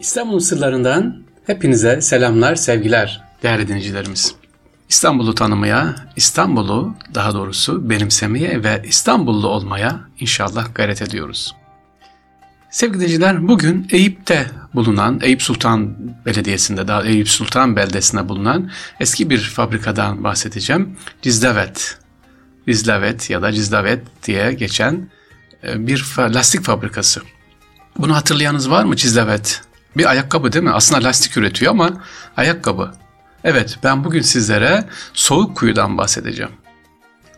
İstanbul'un sırlarından hepinize selamlar, sevgiler değerli dinleyicilerimiz. İstanbul'u tanımaya, İstanbul'u daha doğrusu benimsemeye ve İstanbullu olmaya inşallah gayret ediyoruz. Sevgili dinleyiciler bugün Eyüp'te bulunan, Eyüp Sultan Belediyesi'nde, daha Eyüp Sultan beldesinde bulunan eski bir fabrikadan bahsedeceğim. Cizdavet, Cizdavet ya da Cizdavet diye geçen e, bir lastik fabrikası. Bunu hatırlayanız var mı Cizdavet? Bir ayakkabı değil mi? Aslında lastik üretiyor ama ayakkabı. Evet ben bugün sizlere soğuk kuyudan bahsedeceğim.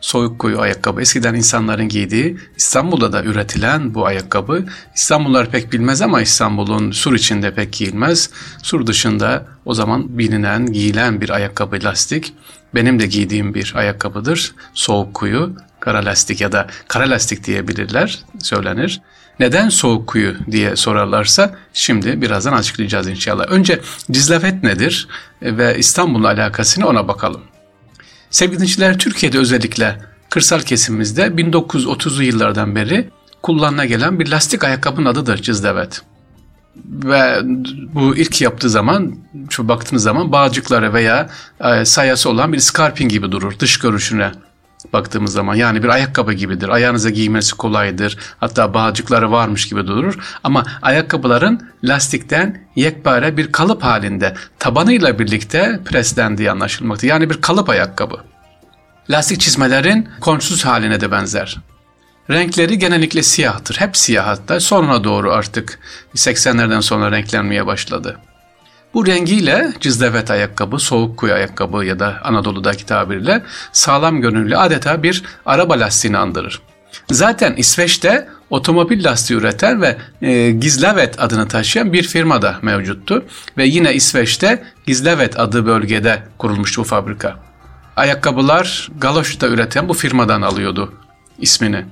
Soğuk kuyu ayakkabı eskiden insanların giydiği İstanbul'da da üretilen bu ayakkabı İstanbullular pek bilmez ama İstanbul'un sur içinde pek giyilmez. Sur dışında o zaman bilinen giyilen bir ayakkabı lastik benim de giydiğim bir ayakkabıdır. Soğuk kuyu kara lastik ya da kara lastik diyebilirler söylenir. Neden soğuk kuyu diye sorarlarsa şimdi birazdan açıklayacağız inşallah. Önce Cizlafet nedir ve İstanbul'la alakasını ona bakalım. Sevgili dinleyiciler Türkiye'de özellikle kırsal kesimimizde 1930'lu yıllardan beri kullanıla gelen bir lastik ayakkabının adıdır Cizlevet. Ve bu ilk yaptığı zaman, şu baktığınız zaman bağcıkları veya e, sayası olan bir scarping gibi durur dış görüşüne baktığımız zaman. Yani bir ayakkabı gibidir. Ayağınıza giymesi kolaydır. Hatta bağcıkları varmış gibi durur. Ama ayakkabıların lastikten yekpare bir kalıp halinde tabanıyla birlikte preslendiği anlaşılmakta. Yani bir kalıp ayakkabı. Lastik çizmelerin konçsuz haline de benzer. Renkleri genellikle siyahtır. Hep siyah hatta. Sonuna doğru artık 80'lerden sonra renklenmeye başladı. Bu rengiyle cizdevet ayakkabı, soğuk kuyu ayakkabı ya da Anadolu'daki tabirle sağlam gönüllü adeta bir araba lastiğini andırır. Zaten İsveç'te otomobil lastiği üreten ve e, Gizlavet adını taşıyan bir firma da mevcuttu. Ve yine İsveç'te Gizlavet adı bölgede kurulmuştu bu fabrika. Ayakkabılar galoşta üreten bu firmadan alıyordu ismini.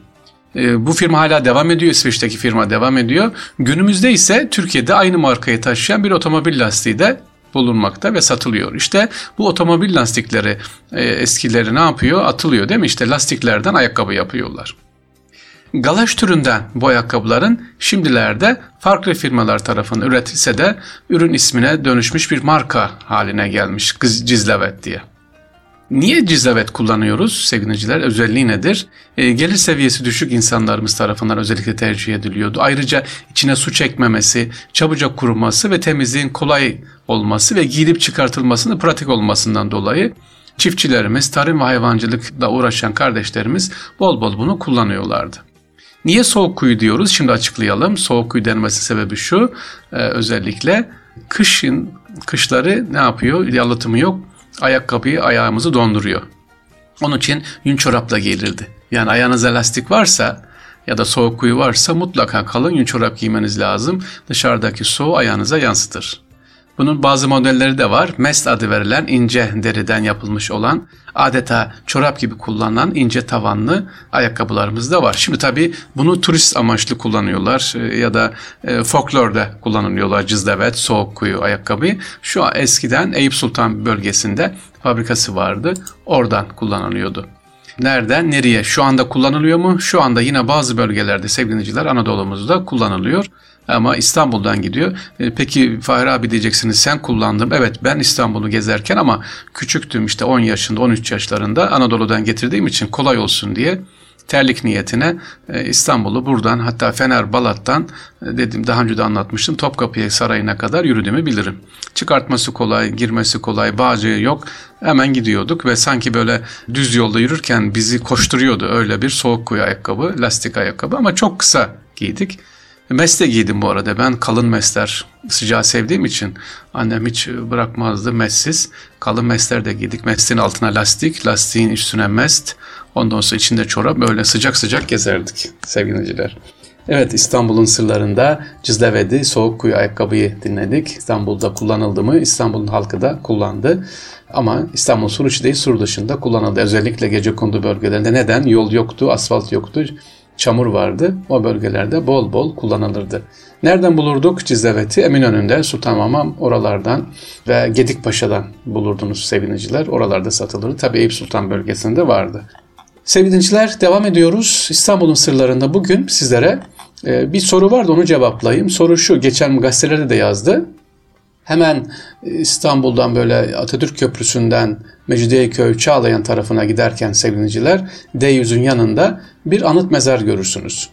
Ee, bu firma hala devam ediyor. İsveç'teki firma devam ediyor. Günümüzde ise Türkiye'de aynı markayı taşıyan bir otomobil lastiği de bulunmakta ve satılıyor. İşte bu otomobil lastikleri e, eskileri ne yapıyor? Atılıyor değil mi? İşte lastiklerden ayakkabı yapıyorlar. Galaş türünden bu ayakkabıların şimdilerde farklı firmalar tarafından üretilse de ürün ismine dönüşmüş bir marka haline gelmiş Cizlevet diye. Niye cizavet kullanıyoruz sevgiliciler? Özelliği nedir? E, gelir seviyesi düşük insanlarımız tarafından özellikle tercih ediliyordu. Ayrıca içine su çekmemesi, çabucak kuruması ve temizliğin kolay olması ve giyilip çıkartılmasının pratik olmasından dolayı çiftçilerimiz, tarım ve hayvancılıkla uğraşan kardeşlerimiz bol bol bunu kullanıyorlardı. Niye soğuk kuyu diyoruz? Şimdi açıklayalım. Soğuk kuyu denmesi sebebi şu. E, özellikle kışın, kışları ne yapıyor? Yalıtımı yok ayakkabıyı ayağımızı donduruyor. Onun için yün çorapla giyilirdi. Yani ayağınızda lastik varsa ya da soğuk kuyu varsa mutlaka kalın yün çorap giymeniz lazım. Dışarıdaki soğuğu ayağınıza yansıtır. Bunun bazı modelleri de var. Mest adı verilen ince deriden yapılmış olan adeta çorap gibi kullanılan ince tavanlı ayakkabılarımız da var. Şimdi tabii bunu turist amaçlı kullanıyorlar e, ya da e, folklorda kullanılıyorlar cızdevet, soğuk kuyu ayakkabıyı. Şu eskiden Eyüp Sultan bölgesinde fabrikası vardı. Oradan kullanılıyordu. Nereden nereye? Şu anda kullanılıyor mu? Şu anda yine bazı bölgelerde sevgiliciler Anadolu'muzda kullanılıyor. Ama İstanbul'dan gidiyor. E, peki Fahri abi diyeceksiniz sen kullandım. Evet ben İstanbul'u gezerken ama küçüktüm işte 10 yaşında 13 yaşlarında Anadolu'dan getirdiğim için kolay olsun diye terlik niyetine e, İstanbul'u buradan hatta Fener Balat'tan e, dedim daha önce de anlatmıştım Topkapı Sarayı'na kadar yürüdüğümü bilirim. Çıkartması kolay, girmesi kolay, bağcığı yok. Hemen gidiyorduk ve sanki böyle düz yolda yürürken bizi koşturuyordu. Öyle bir soğuk kuyu ayakkabı, lastik ayakkabı ama çok kısa giydik. Mesle giydim bu arada. Ben kalın mesler sıcağı sevdiğim için annem hiç bırakmazdı messiz. Kalın mesler de giydik. Mesleğin altına lastik, lastiğin üstüne mest. Ondan sonra içinde çorap böyle sıcak sıcak gezerdik sevgiliciler. Evet İstanbul'un sırlarında Cizlevedi soğuk kuyu ayakkabıyı dinledik. İstanbul'da kullanıldı mı? İstanbul'un halkı da kullandı. Ama İstanbul sur içi değil sur dışında kullanıldı. Özellikle gece kondu bölgelerinde neden? Yol yoktu, asfalt yoktu çamur vardı. O bölgelerde bol bol kullanılırdı. Nereden bulurduk Cizleveti? Eminönü'nde, Sultanhamam oralardan ve Gedikpaşa'dan bulurdunuz seviniciler. Oralarda satılırdı. Tabii Eyüp Sultan bölgesinde vardı. Sevgili devam ediyoruz. İstanbul'un sırlarında bugün sizlere Ee, bir soru vardı onu cevaplayayım. Soru şu, geçen gazetelerde de yazdı. Hemen İstanbul'dan böyle Atatürk Köprüsü'nden Mecidiyeköy Çağlayan tarafına giderken sevgiliciler D100'ün yanında bir anıt mezar görürsünüz.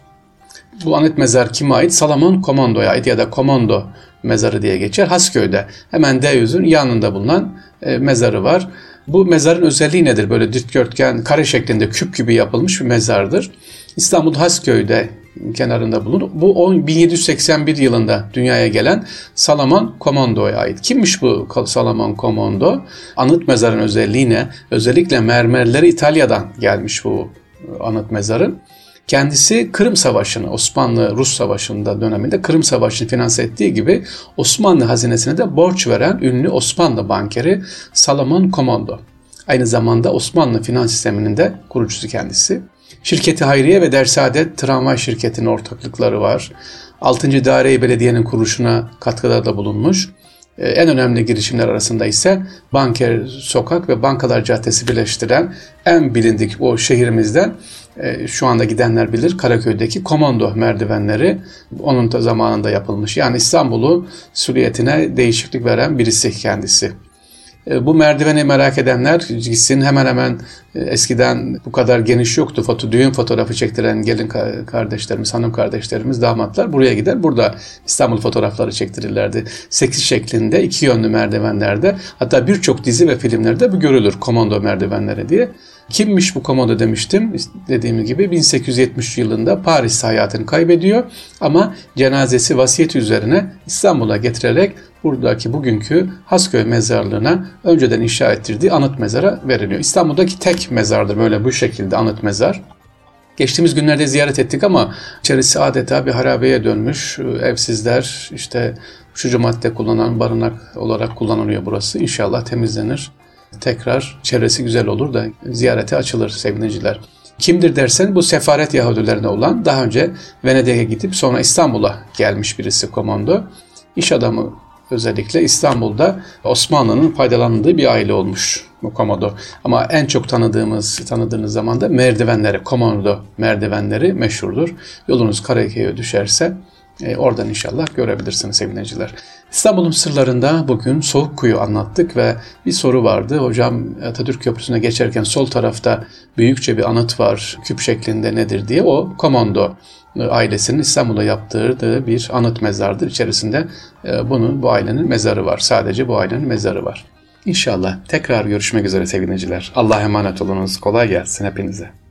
Bu anıt mezar kime ait? Salomon Komando'ya ait ya da Komando mezarı diye geçer. Hasköy'de hemen D100'ün yanında bulunan e, mezarı var. Bu mezarın özelliği nedir? Böyle dikdörtgen, kare şeklinde küp gibi yapılmış bir mezardır. İstanbul Hasköy'de kenarında bulunur. Bu 1781 yılında dünyaya gelen Salaman Komando'ya ait. Kimmiş bu Salaman Komando? Anıt mezarın özelliği ne? Özellikle mermerleri İtalya'dan gelmiş bu anıt mezarın. Kendisi Kırım Savaşı'nı, Osmanlı-Rus Savaşı'nda döneminde Kırım Savaşı'nı finanse ettiği gibi Osmanlı hazinesine de borç veren ünlü Osmanlı bankeri Salomon Komando. Aynı zamanda Osmanlı finans sisteminin de kurucusu kendisi. Şirketi Hayriye ve Dersaadet Tramvay Şirketi'nin ortaklıkları var. 6. Daire Belediye'nin kuruluşuna katkıda da bulunmuş. Ee, en önemli girişimler arasında ise Banker Sokak ve Bankalar Caddesi birleştiren en bilindik o şehrimizden şu anda gidenler bilir Karaköy'deki komando merdivenleri onun da zamanında yapılmış. Yani İstanbul'u süriyetine değişiklik veren birisi kendisi. E, bu merdiveni merak edenler gitsin hemen hemen e, eskiden bu kadar geniş yoktu. Foto, düğün fotoğrafı çektiren gelin kardeşlerimiz, hanım kardeşlerimiz, damatlar buraya gider. Burada İstanbul fotoğrafları çektirirlerdi. Sekiz şeklinde iki yönlü merdivenlerde hatta birçok dizi ve filmlerde bu görülür komando merdivenleri diye. Kimmiş bu komodo demiştim. Dediğim gibi 1870 yılında Paris'te hayatını kaybediyor ama cenazesi vasiyeti üzerine İstanbul'a getirerek buradaki bugünkü Hasköy mezarlığına önceden inşa ettirdiği anıt mezara veriliyor. İstanbul'daki tek mezardır böyle bu şekilde anıt mezar. Geçtiğimiz günlerde ziyaret ettik ama içerisi adeta bir harabeye dönmüş. Evsizler işte uçucu madde kullanan barınak olarak kullanılıyor burası. İnşallah temizlenir tekrar çevresi güzel olur da ziyarete açılır sevgiliciler. Kimdir dersen bu sefaret Yahudilerine olan daha önce Venedik'e gidip sonra İstanbul'a gelmiş birisi komando. İş adamı özellikle İstanbul'da Osmanlı'nın faydalandığı bir aile olmuş bu komodo. Ama en çok tanıdığımız, tanıdığınız zaman da merdivenleri, komodo merdivenleri meşhurdur. Yolunuz Karaköy'e düşerse e, oradan inşallah görebilirsiniz sevgiliciler. İstanbul'un sırlarında bugün Soğuk Kuyu anlattık ve bir soru vardı. Hocam Atatürk Köprüsü'ne geçerken sol tarafta büyükçe bir anıt var. Küp şeklinde nedir diye. O komando ailesinin İstanbul'a yaptırdığı bir anıt mezardır. İçerisinde e, bunun bu ailenin mezarı var. Sadece bu ailenin mezarı var. İnşallah tekrar görüşmek üzere sevgiliciler. Allah'a emanet olunuz. Kolay gelsin hepinize.